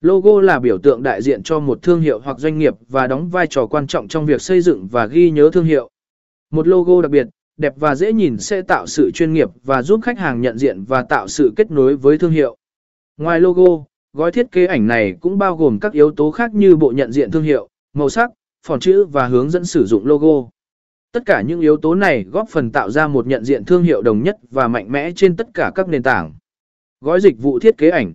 Logo là biểu tượng đại diện cho một thương hiệu hoặc doanh nghiệp và đóng vai trò quan trọng trong việc xây dựng và ghi nhớ thương hiệu. Một logo đặc biệt, đẹp và dễ nhìn sẽ tạo sự chuyên nghiệp và giúp khách hàng nhận diện và tạo sự kết nối với thương hiệu. Ngoài logo, gói thiết kế ảnh này cũng bao gồm các yếu tố khác như bộ nhận diện thương hiệu, màu sắc, phỏng chữ và hướng dẫn sử dụng logo. Tất cả những yếu tố này góp phần tạo ra một nhận diện thương hiệu đồng nhất và mạnh mẽ trên tất cả các nền tảng. Gói dịch vụ thiết kế ảnh